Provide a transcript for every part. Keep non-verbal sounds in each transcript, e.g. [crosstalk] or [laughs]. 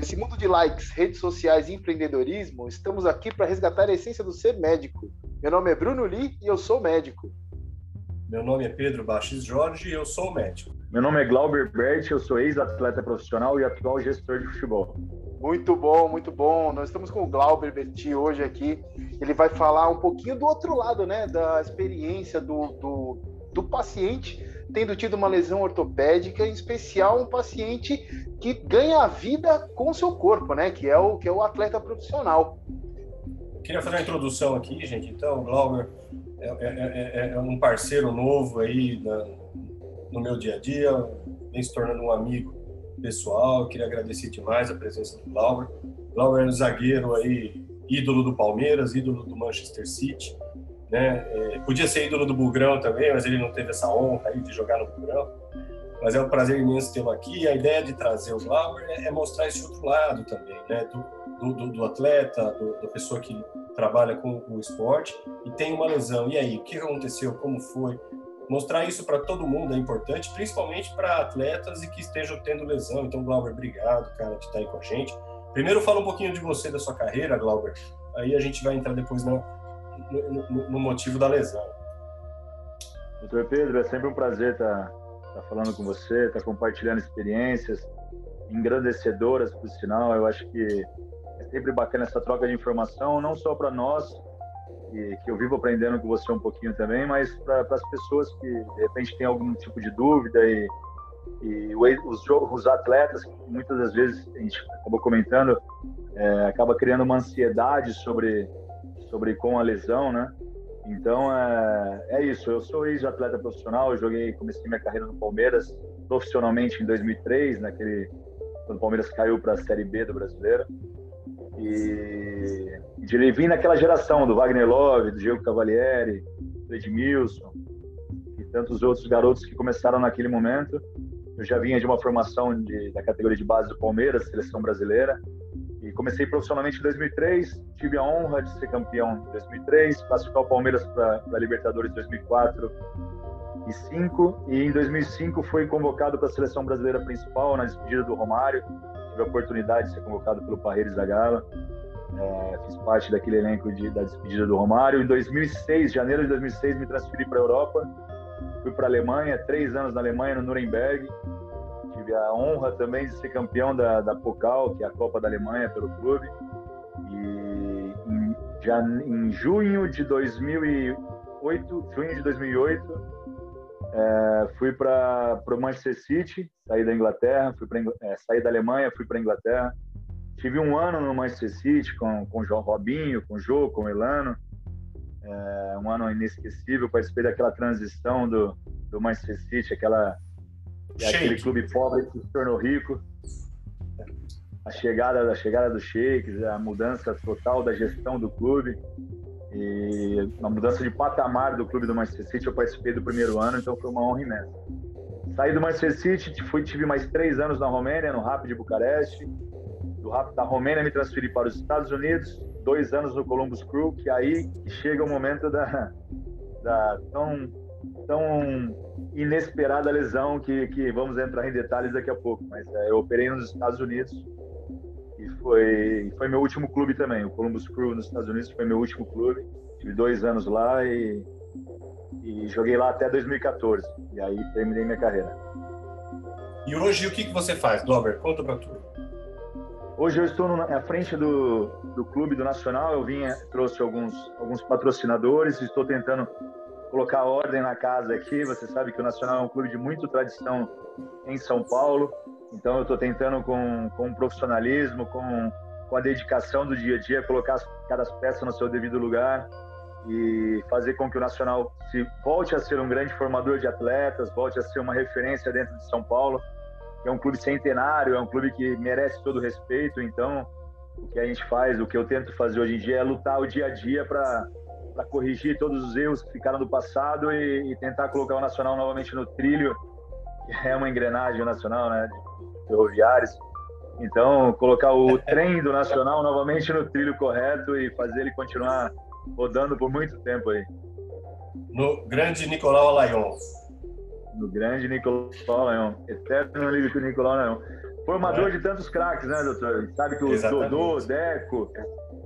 Nesse mundo de likes, redes sociais e empreendedorismo, estamos aqui para resgatar a essência do ser médico. Meu nome é Bruno Lee e eu sou médico. Meu nome é Pedro Baixes Jorge e eu sou médico. Meu nome é Glauber Bert, eu sou ex-atleta profissional e atual gestor de futebol. Muito bom, muito bom. Nós estamos com o Glauber Berti hoje aqui. Ele vai falar um pouquinho do outro lado, né? Da experiência do, do, do paciente tendo tido uma lesão ortopédica, em especial um paciente que ganha a vida com seu corpo, né? Que é o, que é o atleta profissional. Queria fazer uma introdução aqui, gente. Então, o Glauber é, é, é, é um parceiro novo aí na, no meu dia a dia, vem se tornando um amigo pessoal. Queria agradecer demais a presença do Glauber. Glauber é um zagueiro aí, ídolo do Palmeiras, ídolo do Manchester City né? É, podia ser ídolo do Bugrão também, mas ele não teve essa honra de jogar no Bugrão. Mas é um prazer imenso tê-lo aqui. A ideia de trazer o Glauber é, é mostrar esse outro lado também, né? Do, do, do atleta, do, da pessoa que trabalha com o esporte e tem uma lesão. E aí, o que aconteceu? Como foi? Mostrar isso para todo mundo é importante, principalmente para atletas e que estejam tendo lesão. Então, Glauber, obrigado, cara, de estar aí com a gente. Primeiro, fala um pouquinho de você, da sua carreira, Glauber. Aí a gente vai entrar depois na, no, no, motivo da lesão. Doutor Pedro, é sempre um prazer estar, tá, tá falando com você, estar tá compartilhando experiências engrandecedoras, por sinal. Eu acho que é sempre bacana essa troca de informação, não só para nós, que, que, eu vivo aprendendo com você um pouquinho também, mas para as pessoas que de repente têm algum tipo de dúvida e, e os, os atletas, muitas das vezes a gente acabou comentando, é, acaba criando uma ansiedade sobre sobre com a lesão, né? Então é, é isso. Eu sou ex-atleta profissional. Joguei, comecei minha carreira no Palmeiras profissionalmente em 2003, naquele quando o Palmeiras caiu para a Série B do Brasileiro. E de vim naquela geração do Wagner Love, do Diego Cavalieri, do Edmilson e tantos outros garotos que começaram naquele momento. Eu já vinha de uma formação de, da categoria de base do Palmeiras, seleção brasileira e comecei profissionalmente em 2003, tive a honra de ser campeão em 2003, classificar o Palmeiras para a Libertadores em 2004 e 5 e em 2005 fui convocado para a seleção brasileira principal na despedida do Romário, tive a oportunidade de ser convocado pelo Parreira Zagallo, é, fiz parte daquele elenco de, da despedida do Romário. Em 2006, janeiro de 2006, me transferi para a Europa, fui para a Alemanha, três anos na Alemanha, no Nuremberg, tive a honra também de ser campeão da, da Pokal, que é a Copa da Alemanha pelo clube. E em, já em junho de 2008, junho de 2008, é, fui para o Manchester City, saí da Inglaterra, fui pra, é, saí da Alemanha, fui para Inglaterra. Tive um ano no Manchester City com, com o João Robinho, com o Jô, com o Elano. É, um ano inesquecível, participei daquela transição do, do Manchester City, aquela é aquele clube pobre que se tornou rico. A chegada, a chegada do Shakes, a mudança total da gestão do clube e uma mudança de patamar do clube do Manchester City. Eu participei do primeiro ano, então foi uma honra imensa. Saí do Manchester City, fui, tive mais três anos na Romênia, no Rapid de Bucareste. Do Rapid da Romênia me transferi para os Estados Unidos, dois anos no Columbus Crew, que aí chega o momento da, da tão tão inesperada lesão que, que vamos entrar em detalhes daqui a pouco. Mas é, eu operei nos Estados Unidos e foi, foi meu último clube também. O Columbus Crew nos Estados Unidos foi meu último clube. Tive dois anos lá e, e joguei lá até 2014. E aí terminei minha carreira. E hoje o que, que você faz, Glover? Conta pra tu. Hoje eu estou na frente do, do clube do Nacional. Eu vim, trouxe alguns, alguns patrocinadores, estou tentando colocar ordem na casa aqui. Você sabe que o Nacional é um clube de muita tradição em São Paulo, então eu estou tentando com, com profissionalismo, com, com a dedicação do dia a dia, colocar cada peça no seu devido lugar e fazer com que o Nacional se volte a ser um grande formador de atletas, volte a ser uma referência dentro de São Paulo. É um clube centenário, é um clube que merece todo respeito. Então, o que a gente faz, o que eu tento fazer hoje em dia é lutar o dia a dia para para corrigir todos os erros que ficaram do passado e, e, tentar colocar o Nacional novamente no trilho, que é uma engrenagem nacional, né, de ferroviários. Então, colocar o [laughs] trem do Nacional novamente no trilho correto e fazer ele continuar rodando por muito tempo aí. No grande Nicolau Alayon. No grande Nicolau Leão. Eterno lírico Nicolau Leão. Formador é. de tantos craques, né, doutor? Sabe que o Exatamente. Dodô, Deco,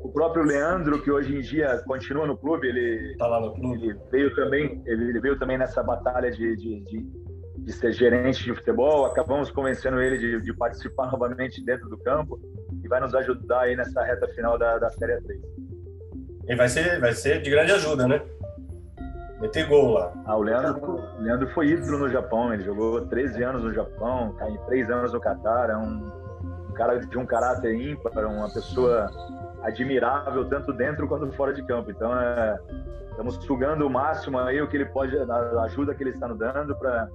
o próprio Leandro, que hoje em dia continua no clube, ele, tá lá no clube. ele veio também, ele veio também nessa batalha de, de, de, de ser gerente de futebol. Acabamos convencendo ele de, de, participar novamente dentro do campo e vai nos ajudar aí nessa reta final da, da Série 3. E vai ser, vai ser de grande ajuda, né? Meter gol lá. Ah, o Leandro, o Leandro foi ídolo no Japão, ele jogou 13 anos no Japão, tá em 3 anos no Catar, é um, um cara de um caráter ímpar, uma pessoa admirável tanto dentro quanto fora de campo. Então, é, estamos sugando o máximo aí o que ele pode, a ajuda que ele está nos dando para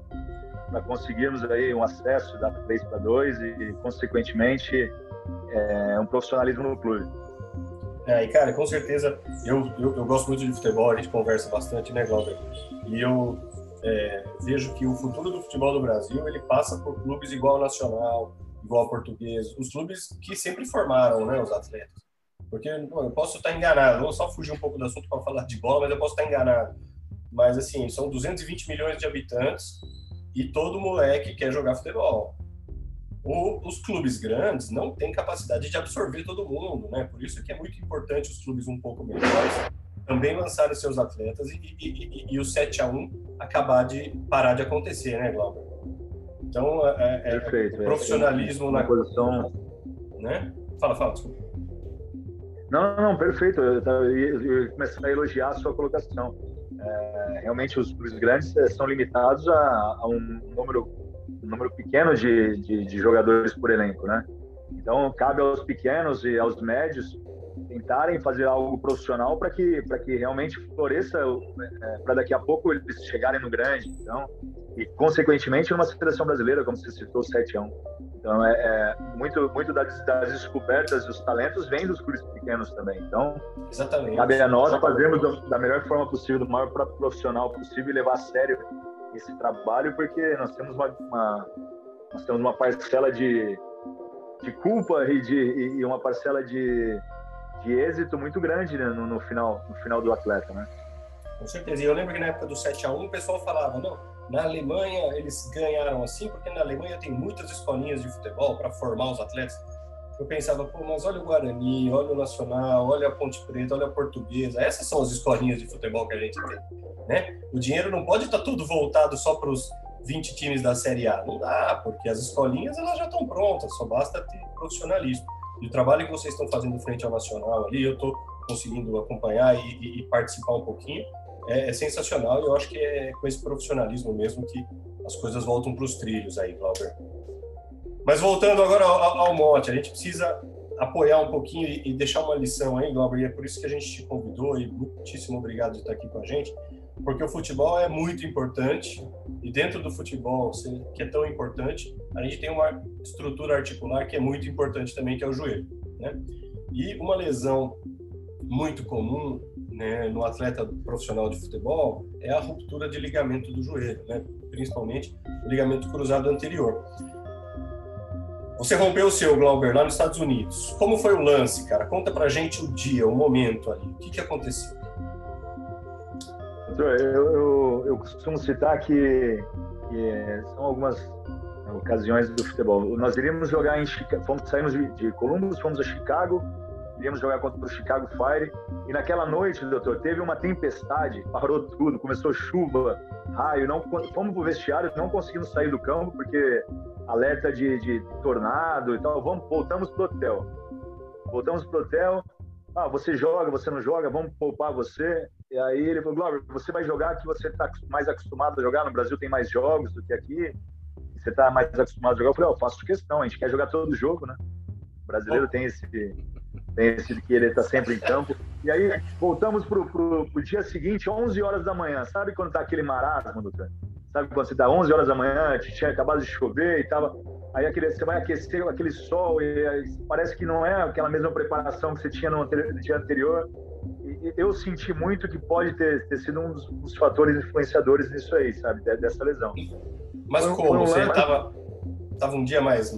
para conseguirmos aí um acesso da 3 para 2 e, consequentemente, é, um profissionalismo no clube. É, e cara, com certeza, eu, eu, eu, gosto muito de futebol, a gente conversa bastante, né, Glauber? E eu é, vejo que o futuro do futebol do Brasil, ele passa por clubes igual ao Nacional, igual ao Português, os clubes que sempre formaram, né, os atletas. Porque bom, eu posso estar enganado, vou só fugir um pouco do assunto para falar de bola, mas eu posso estar enganado. Mas, assim, são 220 milhões de habitantes e todo moleque quer jogar futebol. O, os clubes grandes não têm capacidade de absorver todo mundo, né? Por isso que é muito importante os clubes um pouco menores também lançarem seus atletas e, e, e, e o 7 a 1 acabar de parar de acontecer, né, Glauber? Então, é, é, Perfeito, é, profissionalismo é, na posição, né? Fala, fala, desculpa. Não, não, perfeito. Eu, eu, eu a elogiar a sua colocação. É, realmente, os clubes grandes é, são limitados a, a um número, um número pequeno de, de, de, jogadores por elenco, né? Então, cabe aos pequenos e aos médios tentarem fazer algo profissional para que que realmente floresça é, para daqui a pouco eles chegarem no grande então e consequentemente numa seleção brasileira como você citou 7 a 1 então, é, é muito, muito das, das, descobertas dos talentos vem dos clubes pequenos também. Então, Exatamente. cabe a nós fazermos da, da melhor forma possível, do maior profissional possível e levar a sério esse trabalho, porque nós temos uma, uma nós temos uma parcela de, de culpa e, de, e uma parcela de, de êxito muito grande né, no, no, final, no final do atleta, né? Com certeza. E eu lembro que na época do 7 a 1 o pessoal falava, não, na Alemanha, eles ganharam assim, porque na Alemanha tem muitas escolinhas de futebol para formar os atletas. Eu pensava, pô, mas olha o Guarani, olha o Nacional, olha a Ponte Preta, olha a Portuguesa. Essas são as escolinhas de futebol que a gente tem, né? O dinheiro não pode estar tá tudo voltado só para os 20 times da Série A. Não dá, porque as escolinhas elas já estão prontas, só basta ter profissionalismo. E o trabalho que vocês estão fazendo frente ao Nacional ali, eu estou conseguindo acompanhar e, e, e participar um pouquinho é, é, sensacional e eu acho que é com esse profissionalismo mesmo que as coisas voltam para os trilhos aí, Glauber. Mas voltando agora ao, ao, a gente precisa apoiar um pouquinho e, e, deixar uma lição aí, Glauber, e é por isso que a gente te convidou e muitíssimo obrigado de estar aqui com a gente, porque o futebol é muito importante e dentro do futebol, que é tão importante, a gente tem uma estrutura articular que é muito importante também, que é o joelho, né? E uma lesão muito comum né, no atleta profissional de futebol é a ruptura de ligamento do joelho, né, principalmente o ligamento cruzado anterior. Você rompeu o seu, Glauber, lá nos Estados Unidos. Como foi o lance, cara? Conta pra gente o dia, o momento ali. O que, que aconteceu? Doutor, eu, eu, eu costumo citar que, que, são algumas ocasiões do futebol. Nós iríamos jogar em Chicago, fomos, saímos de, de Columbus, fomos a Chicago, iríamos jogar contra o Chicago Fire. E naquela noite, doutor, teve uma tempestade, parou tudo, começou chuva, raio, não fomos pro vestiário, não conseguimos sair do campo porque alerta de, de tornado e tal. Vamos, voltamos pro hotel. Voltamos pro hotel. Ah, você joga, você não joga, vamos poupar você. E aí ele falou, Glauber, você vai jogar que você está mais acostumado a jogar. No Brasil tem mais jogos do que aqui. Você está mais acostumado a jogar. Eu falei, oh, eu faço questão, a gente quer jogar todo jogo, né? O brasileiro tem esse, tem esse querer estar sempre em campo. E aí voltamos pro, pro, dia seguinte, 11 horas da manhã. Sabe quando tá aquele marasmo, doutor? Sabe quando você tá 11 horas da manhã, tinha acabado de chover e tava... Aí aquele, você vai aquecer aquele sol e parece que não é aquela mesma preparação que você tinha no, no dia anterior. E eu senti muito que pode ter, ter sido um dos, dos, fatores influenciadores nisso aí, sabe? Dessa lesão. Mas como? Você estava tava um dia mais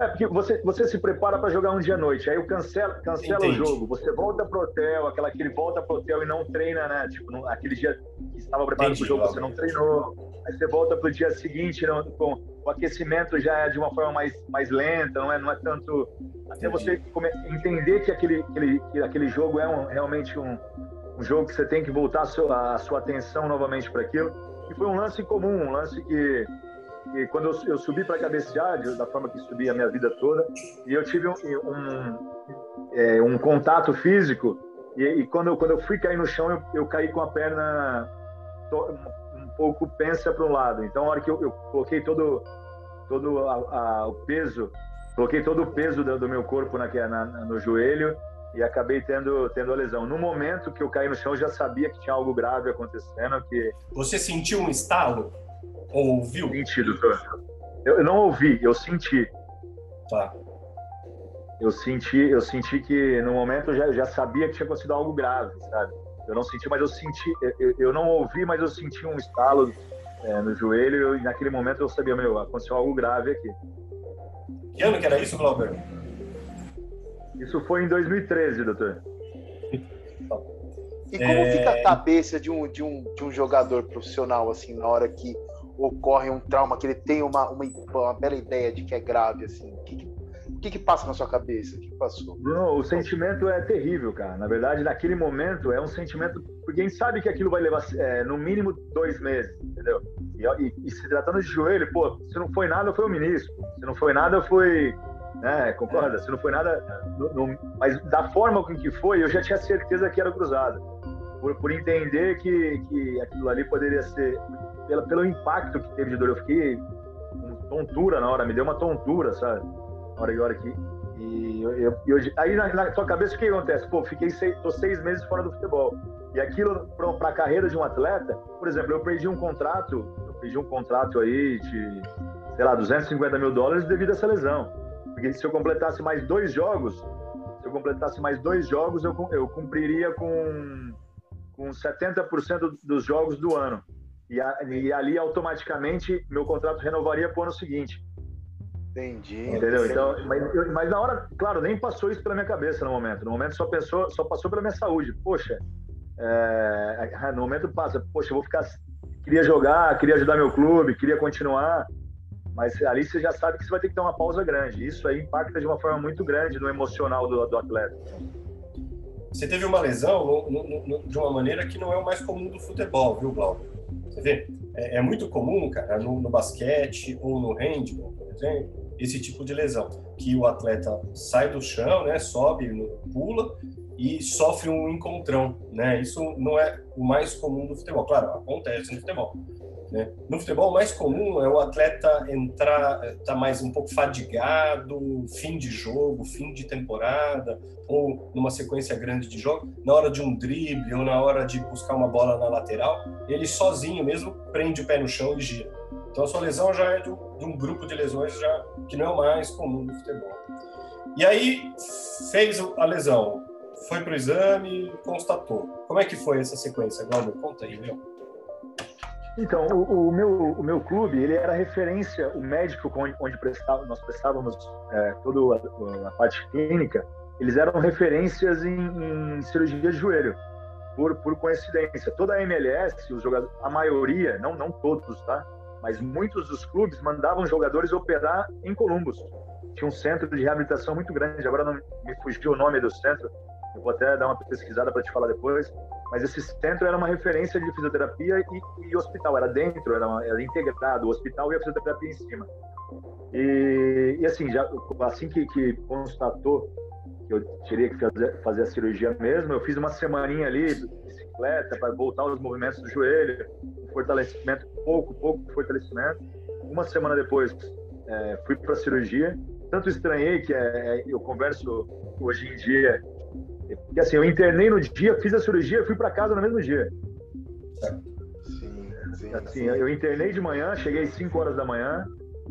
é, porque você, você se prepara para jogar um dia à noite, aí o cancela, cancela o jogo, você volta pro hotel, aquela que ele volta pro hotel e não treina, né? Tipo, no, aquele dia que estava preparado para o jogo, você não treinou. aí você volta para o dia seguinte não, com o aquecimento já é de uma forma mais, mais lenta, não é, não é tanto. Até você entender que aquele, aquele, que aquele jogo é um, realmente um, um jogo que você tem que voltar a sua, a sua atenção novamente para aquilo. E foi um lance comum, um lance que, que quando eu, eu subi para cabecear, da forma que subi a minha vida toda, e eu tive um, um, é, um contato físico, e, e, quando, eu, quando eu fui cair no chão, eu, eu caí com a perna um pouco pensa para um lado. Então, a hora que eu, eu coloquei todo, todo a, a, o peso, coloquei todo o peso do, do meu corpo na, na, no joelho e acabei tendo, tendo a lesão. No momento que eu caí no chão, eu já sabia que tinha algo grave acontecendo. Que... Você sentiu um estalo? Ou ouviu? Senti, doutor. Eu, eu não ouvi, eu senti. Tá. Eu senti, eu senti que no momento eu já, eu já sabia que tinha acontecido algo grave, sabe? Eu não senti, mas eu senti, eu, eu não ouvi, mas eu senti um estalo é, no joelho e naquele momento eu sabia, meu, aconteceu algo grave aqui. Que ano que era isso, Glauber? Isso foi em 2013, doutor. E como é... fica a cabeça de um, de, um, de um jogador profissional, assim, na hora que ocorre um trauma, que ele tem uma, uma, uma bela ideia de que é grave, assim? O que, que que, passa na sua cabeça? O que, passou? Não, o sentimento é terrível, cara. Na verdade, naquele momento é um sentimento. Porque a gente sabe que aquilo vai levar é, no mínimo dois meses, entendeu? E, e, e, se tratando de joelho, pô, se não foi nada, foi o ministro. Se não foi nada, foi. Né, concorda? Se não foi nada. No, no, mas da forma com que foi, eu já tinha certeza que era cruzado. Por, por entender que, que aquilo ali poderia ser. Pela, pelo impacto que teve de dor, eu fiquei tontura na hora, me deu uma tontura, sabe? hora e hora aqui. E eu, eu, eu aí na, na, sua cabeça o que acontece? Pô, fiquei seis, tô seis meses fora do futebol. E aquilo para a carreira de um atleta, por exemplo, eu perdi um contrato, eu perdi um contrato aí de, sei lá, 250 mil dólares devido a essa lesão. Porque se eu completasse mais dois jogos, se eu completasse mais dois jogos, eu, eu cumpriria com, com 70% dos jogos do ano. E, a, e ali automaticamente meu contrato renovaria para o ano seguinte. Entendi. Entendeu? Então, mas, mas, na hora, claro, nem passou isso pela minha cabeça no momento. No momento só pensou, só passou pela minha saúde. Poxa, é, no momento passa, poxa, eu vou ficar. Queria jogar, queria ajudar meu clube, queria continuar. Mas ali você já sabe que você vai ter que ter uma pausa grande. Isso aí impacta de uma forma muito grande no emocional do, do atleta. Você teve uma lesão no, no, no, de uma maneira que não é o mais comum do futebol, viu, Glauber? Você vê? É, é muito comum, cara, no, basquete ou no handball, por exemplo, esse tipo de lesão, que o atleta sai do chão, né, sobe, pula e sofre um encontrão, né? Isso não é o mais comum do futebol. Claro, acontece no futebol. Né? No futebol, o mais comum é o atleta entrar, tá mais um pouco fadigado, fim de jogo, fim de temporada, ou numa sequência grande de jogo, na hora de um drible ou na hora de buscar uma bola na lateral, ele sozinho mesmo prende o pé no chão e gira. Então a sua lesão já é de um, grupo de lesões já que não é o mais comum no futebol. E aí fez a lesão, foi para o exame, constatou. Como é que foi essa sequência, Glauber? Conta aí, meu. Então, o, o, meu, o meu clube, ele era referência, o médico onde, onde prestava, nós prestávamos é, toda a, a, parte clínica, eles eram referências em, em cirurgia de joelho, por, por coincidência. Toda a MLS, os jogadores, a maioria, não, não todos, tá? mas muitos dos clubes mandavam jogadores operar em Columbus. Tinha um centro de reabilitação muito grande, agora não me fugiu o nome do centro, eu vou até dar uma pesquisada para te falar depois. Mas esse centro era uma referência de fisioterapia e, e hospital, era dentro, era, uma, era, integrado, o hospital e a fisioterapia em cima. E, e assim, já, assim que, que constatou que eu teria que fazer, fazer a cirurgia mesmo, eu fiz uma semaninha ali, bicicleta, para voltar os movimentos do joelho, fortalecimento, pouco, pouco fortalecimento. Uma semana depois, é, fui para a cirurgia. Tanto estranhei que é, é, eu converso hoje em dia porque assim, eu internei no dia, fiz a cirurgia fui para casa no mesmo dia. Sim, sim, assim, sim. eu internei de manhã, cheguei às 5 horas da manhã,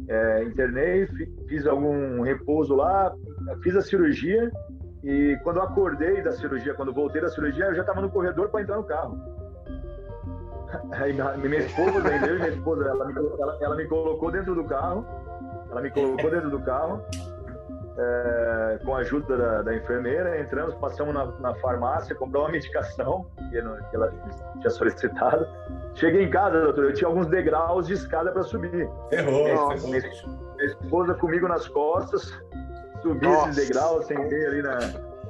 é, internei, fiz algum repouso lá, fiz a cirurgia e quando eu acordei da cirurgia, quando voltei da cirurgia, eu já estava no corredor para entrar no carro. [laughs] Aí minha esposa, minha esposa, ela me, ela, ela me colocou dentro do carro, ela me colocou dentro do carro é, com a ajuda da, da, enfermeira, entramos, passamos na, na farmácia, compramos uma medicação que, que, ela tinha solicitado. Cheguei em casa, doutor, eu tinha alguns degraus de escada para subir. Errou. Minha, minha esposa comigo nas costas, subi Nossa. esses degraus, sentei ali na,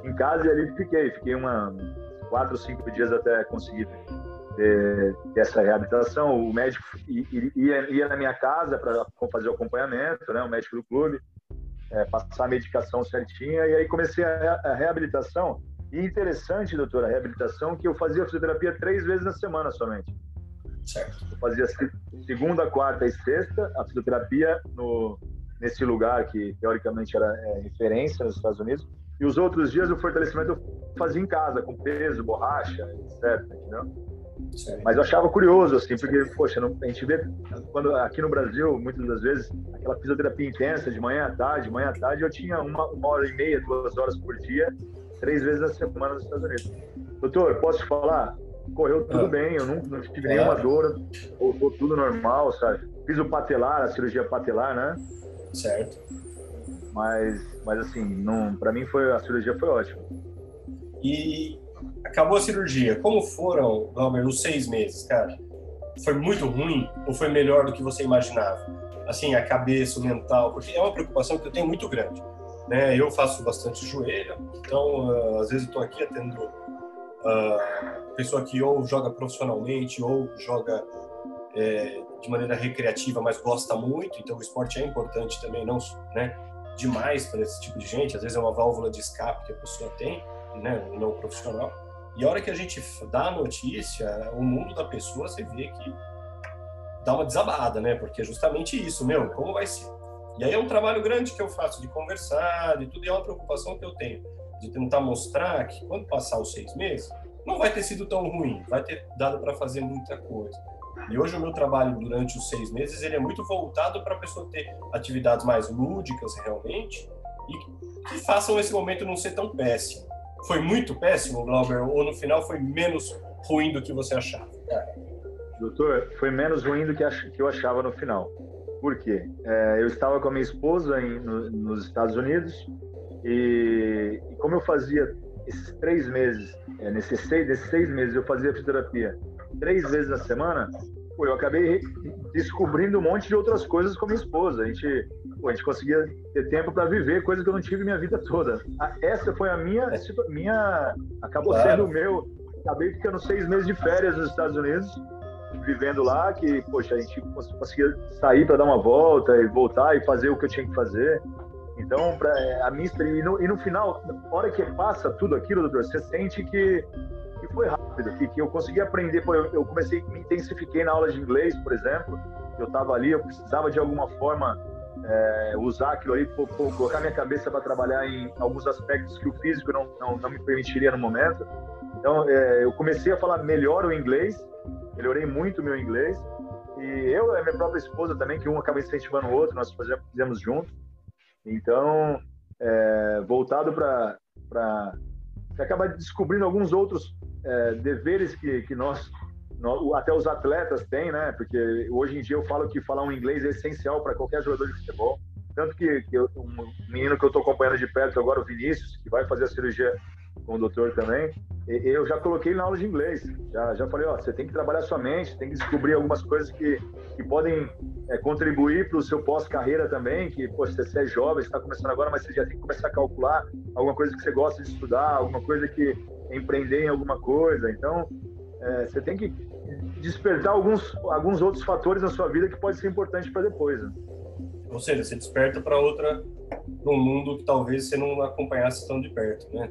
em casa e ali fiquei. Fiquei uma, quatro, cinco dias até conseguir ter, ter essa reabilitação. O médico ia, ia na minha casa para fazer o acompanhamento, né? O médico do clube é, passar a medicação certinha e aí comecei a, a, reabilitação. E interessante, doutor, a reabilitação que eu fazia fisioterapia três vezes na semana somente. Certo. Eu fazia segunda, quarta e sexta a fisioterapia no, nesse lugar que teoricamente era é, referência nos Estados Unidos. E os outros dias o fortalecimento eu fazia em casa, com peso, borracha, etc. Entendeu? Mas eu achava curioso, assim, porque, poxa, não, a gente vê quando aqui no Brasil, muitas das vezes, aquela fisioterapia intensa, de manhã à tarde, de manhã à tarde, eu tinha uma, uma hora e meia, duas horas por dia, três vezes na semana nos Estados Unidos. Doutor, posso falar? Correu tudo ah. bem, eu não, não tive nenhuma dor, voltou tudo normal, sabe? Fiz o patelar, a cirurgia patelar, né? Certo. Mas, mas assim, não, para mim foi a cirurgia foi ótima. E acabou a cirurgia. Como foram, Glauber, os seis meses, cara? Foi muito ruim ou foi melhor do que você imaginava? Assim, a cabeça, o mental, porque é uma preocupação que eu tenho muito grande. Né? Eu faço bastante joelho, então uh, às vezes eu aqui atendendo uh, pessoa que ou joga profissionalmente ou joga é, de maneira recreativa, mas gosta muito. Então o esporte é importante também, não, né? Demais para esse tipo de gente. Às vezes é uma válvula de escape que a pessoa tem, né? Não profissional. E a hora que a gente dá a notícia, o mundo da pessoa, você vê que dá uma desabada, né? Porque é justamente isso, meu, como vai ser? E aí é um trabalho grande que eu faço de conversar, de tudo, e é uma preocupação que eu tenho, de tentar mostrar que quando passar os seis meses, não vai ter sido tão ruim, vai ter dado para fazer muita coisa. E hoje o meu trabalho durante os seis meses ele é muito voltado para a pessoa ter atividades mais lúdicas realmente e que façam esse momento não ser tão péssimo foi muito péssimo, Glauber, ou no final foi menos ruim do que você achava? Doutor, foi menos ruim do que, eu achava no final. Por quê? É, eu estava com a minha esposa em, no, nos Estados Unidos e, e, como eu fazia esses três meses, é, nesses, seis, nesses seis meses eu fazia fisioterapia três vezes na semana, pô, eu acabei descobrindo um monte de outras coisas com minha esposa. A gente pô, a gente conseguia ter tempo para viver, coisa que eu não tive minha vida toda. Essa foi a minha, minha acabou claro. sendo o meu. Acabei ficando seis meses de férias nos Estados Unidos, vivendo lá, que, poxa, a gente conseguia sair para dar uma volta e voltar e fazer o que eu tinha que fazer. Então, pra, é, a minha. E no, e no final, na hora que passa tudo aquilo, doutor, você sente que foi rápido, que, que eu consegui aprender. Pô, eu, eu comecei, me intensifiquei na aula de inglês, por exemplo. Eu estava ali, eu precisava de alguma forma é, usar aquilo aí, colocar minha cabeça para trabalhar em alguns aspectos que o físico não, não, não me permitiria no momento. Então, é, eu comecei a falar melhor o inglês, melhorei muito o meu inglês. E eu e minha própria esposa também, que um acaba incentivando o outro, nós fizemos juntos. Então, é, voltado para. Você acaba descobrindo alguns outros é, deveres que, que nós até os atletas têm, né? Porque hoje em dia eu falo que falar um inglês é essencial para qualquer jogador de futebol. Tanto que, que eu, um menino que eu estou acompanhando de perto agora, o Vinícius, que vai fazer a cirurgia com o doutor também, eu já coloquei na aula de inglês. Já, já falei, ó, você tem que trabalhar sua mente, tem que descobrir algumas coisas que, que podem é, contribuir para o seu pós-carreira também, que, pô, você é jovem, está começando agora, mas você já tem que começar a calcular alguma coisa que você gosta de estudar, alguma coisa que empreender em alguma coisa. Então, é, você tem que despertar alguns, alguns outros fatores na sua vida que pode ser importante para depois. Né? Ou seja, você desperta para outra, para um mundo que talvez você não acompanhasse tão de perto, né?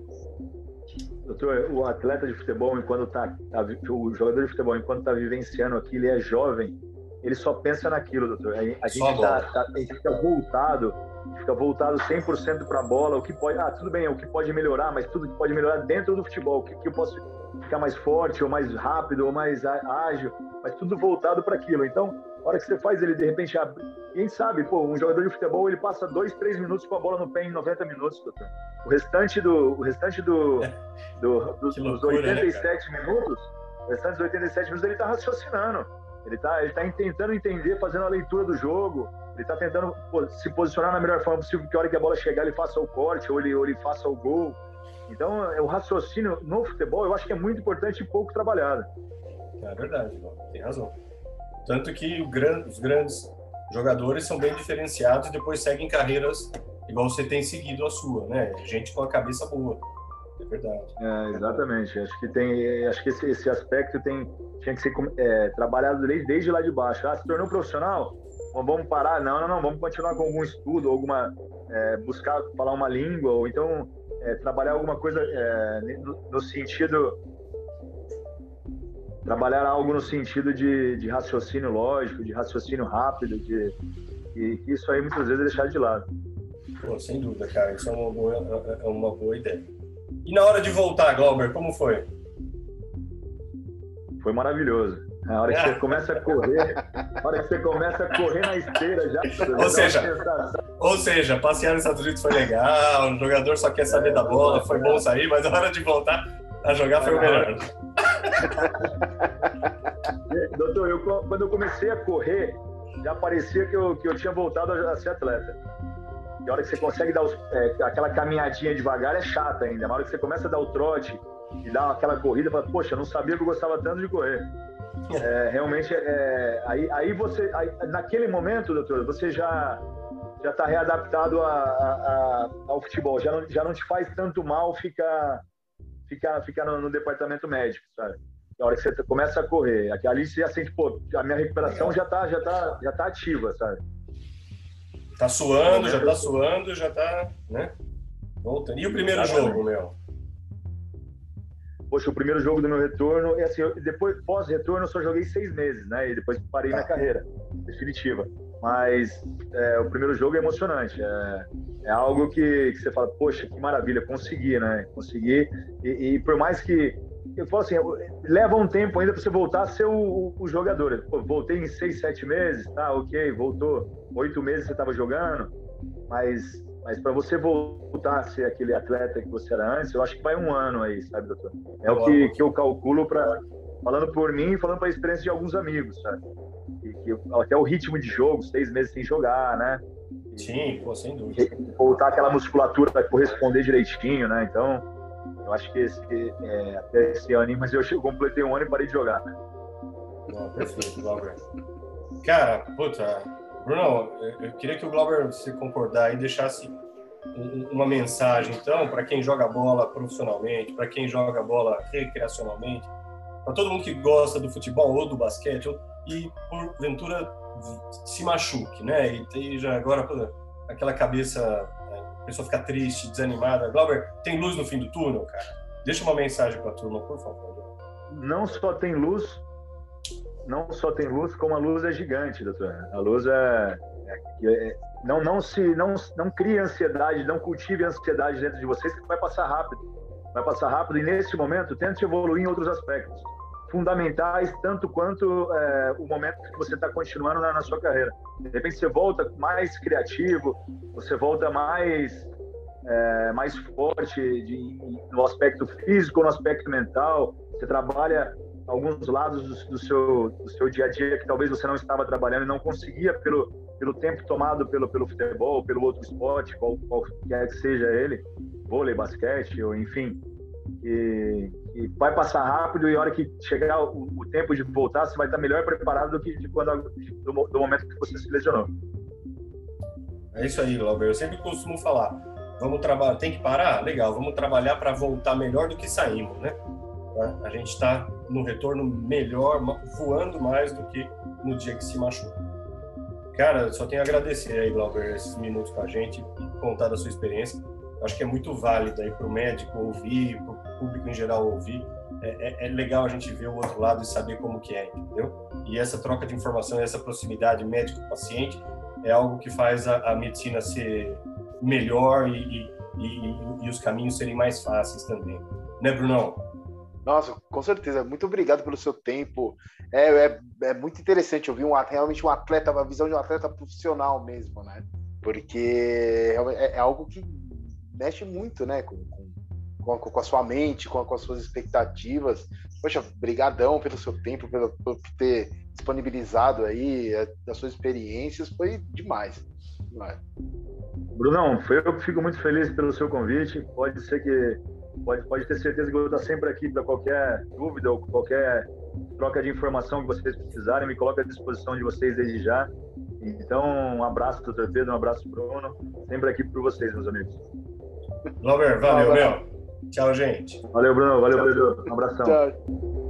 Doutor, o atleta de futebol, enquanto tá, tá o jogador de futebol, enquanto está vivenciando aquilo, ele é jovem, ele só pensa naquilo, doutor. A, a gente, tá, tá, a gente fica voltado, fica voltado 100% para a bola, o que pode, ah, tudo bem, o que pode melhorar, mas tudo que pode melhorar dentro do futebol, o que, que eu posso ficar mais forte, ou mais rápido, ou mais ágil, mas tudo voltado para aquilo. Então, a hora que você faz ele de repente abre. Quem sabe, pô, um jogador de futebol ele passa dois, três minutos com a bola no pé em 90 minutos, doutor. O restante do, o restante do, do, [laughs] do dos, loucura, 87 né, minutos, o restante dos 87 minutos ele está raciocinando. Ele está ele tá tentando entender, fazendo a leitura do jogo, Ele está tentando se posicionar na melhor forma possível, que a hora que a bola chegar ele faça o corte ou ele, ou ele faça o gol. Então, é, o raciocínio no futebol eu acho que é muito importante e pouco trabalhado. É verdade, tem razão. Tanto que os grandes jogadores são bem diferenciados e depois seguem carreiras igual você tem seguido a sua, né? Gente com a cabeça boa. É verdade. É, exatamente. Acho que tem, acho que esse, esse aspecto tem tinha que ser é, trabalhado desde, desde lá de baixo. Ah, se tornou profissional? vamos parar? Não, não, não. Vamos continuar com algum estudo, alguma é, buscar falar uma língua ou então é, trabalhar alguma coisa é, no, no, sentido trabalhar algo no sentido de, de raciocínio lógico, de raciocínio rápido, de e isso aí muitas vezes é deixado de lado. Pô, sem dúvida, cara. Isso é uma boa, é, é uma boa ideia. E na hora de voltar, Glauber, como foi? Foi maravilhoso. A hora que você começa a correr, a hora que você começa a correr na esteira já. [laughs] Ou seja, ou seja, passear nos Estados Unidos foi legal, o jogador só quer saber é, da bola, foi bom sair, mas a hora de voltar a jogar foi o melhor. [laughs] Doutor, eu, quando eu comecei a correr, já parecia que eu, que eu tinha voltado a ser atleta. E a hora que você consegue dar os, é, aquela caminhadinha devagar é chata ainda. Na hora que você começa a dar o trote e dar aquela corrida, fala, poxa, eu não sabia que eu gostava tanto de correr. É, realmente, é, aí, aí você, aí, naquele momento, doutor, você já já está readaptado a, a, a, ao futebol, já não, já não te faz tanto mal ficar ficar, ficar no, no departamento médico, sabe? Na hora que você começa a correr, ali você já sente, pô, a minha recuperação já está já tá, já tá ativa, sabe? Tá suando, já tá suando, já tá, né? Voltando. E o primeiro jogo, meu? Poxa, o primeiro jogo do meu retorno, e assim, eu, depois, pós-retorno, eu só joguei seis meses, né? E depois parei minha carreira definitiva. Mas é, o primeiro jogo é emocionante. É, é algo que, que, você fala, poxa, que maravilha, consegui, né? Consegui. E, e por mais que. Eu falo assim, leva um tempo ainda para você voltar a ser o, o, jogador. Pô, voltei em seis, sete meses, tá, ok, voltou. Oito meses você estava jogando, mas mas para você voltar a ser aquele atleta que você era antes, eu acho que vai um ano aí, sabe, doutor? É o que, que eu calculo para falando por mim e falando para a experiência de alguns amigos, sabe? Até o ritmo de jogo, seis meses sem jogar, né? Sim, pô, sem dúvida. Voltar aquela musculatura para corresponder direitinho, né? Então, eu acho que esse, é, até esse ano, mas eu completei um ano e parei de jogar. Né? Não, perfeito, Glauber. Cara, puta, Bruno, eu queria que o Glauber, se concordar e deixasse uma mensagem, então, para quem joga bola profissionalmente, para quem joga bola recreacionalmente, para todo mundo que gosta do futebol ou do basquete, e porventura se machuque, né? E esteja agora aquela cabeça, né, a pessoa fica triste, desanimada. Glauber, tem luz no fim do túnel, cara? Deixa uma mensagem para a turma, por favor. Não só tem luz, não só tem luz, como a luz é gigante, doutor. A luz é, é, é não não se não não crie ansiedade, não cultive ansiedade dentro de vocês que vai passar rápido. Vai passar rápido e nesse momento tente evoluir em outros aspectos fundamentais tanto quanto é, o momento que você está continuando na, na, sua carreira. De repente você volta mais criativo, você volta mais é, mais forte de, no aspecto físico, no aspecto mental. Você trabalha alguns lados do, do, seu, do seu dia a dia que talvez você não estava trabalhando e não conseguia pelo, pelo tempo tomado pelo, pelo futebol, pelo outro esporte, qual, qualquer que seja ele, vôlei, basquete, ou enfim. E, vai passar rápido e a hora que chegar o, o, tempo de voltar, você vai estar melhor preparado do que de quando, do, do momento que você se lesionou. É isso aí, Glauber. Eu sempre costumo falar, vamos trabalhar, tem que parar? Legal, vamos trabalhar para voltar melhor do que saímos, né? A gente está no retorno melhor, voando mais do que no dia que se machuca. Cara, só tenho a agradecer aí, Glauber, esses minutos com a gente contar da sua experiência. acho que é muito válido aí para o médico ouvir, para público em geral ouvir. É, é, é, legal a gente ver o outro lado e saber como que é, entendeu? E essa troca de informação, essa proximidade médico-paciente é algo que faz a, a medicina ser melhor e, e, e, e, os caminhos serem mais fáceis também. Né, Brunão? Nossa, com certeza. Muito obrigado pelo seu tempo. É, é, é muito interessante ouvir um, realmente um atleta, uma visão de um atleta profissional mesmo, né? Porque é, é algo que mexe muito, né? Com, com, com, a sua mente, com, com as suas expectativas. Poxa, brigadão pelo seu tempo, pelo, por ter disponibilizado aí, é, das suas experiências, foi demais. demais. Brunão, foi eu que fico muito feliz pelo seu convite. Pode ser que pode, pode ter certeza que eu vou estar sempre aqui para qualquer dúvida ou qualquer troca de informação que vocês precisarem. Me coloco à disposição de vocês desde já. Então, um abraço, doutor Pedro, um abraço, Bruno. Sempre aqui por vocês, meus amigos. Lover, valeu, meu. Tchau, gente. Valeu, Bruno. Valeu, Pedro. Um abração. Tchau.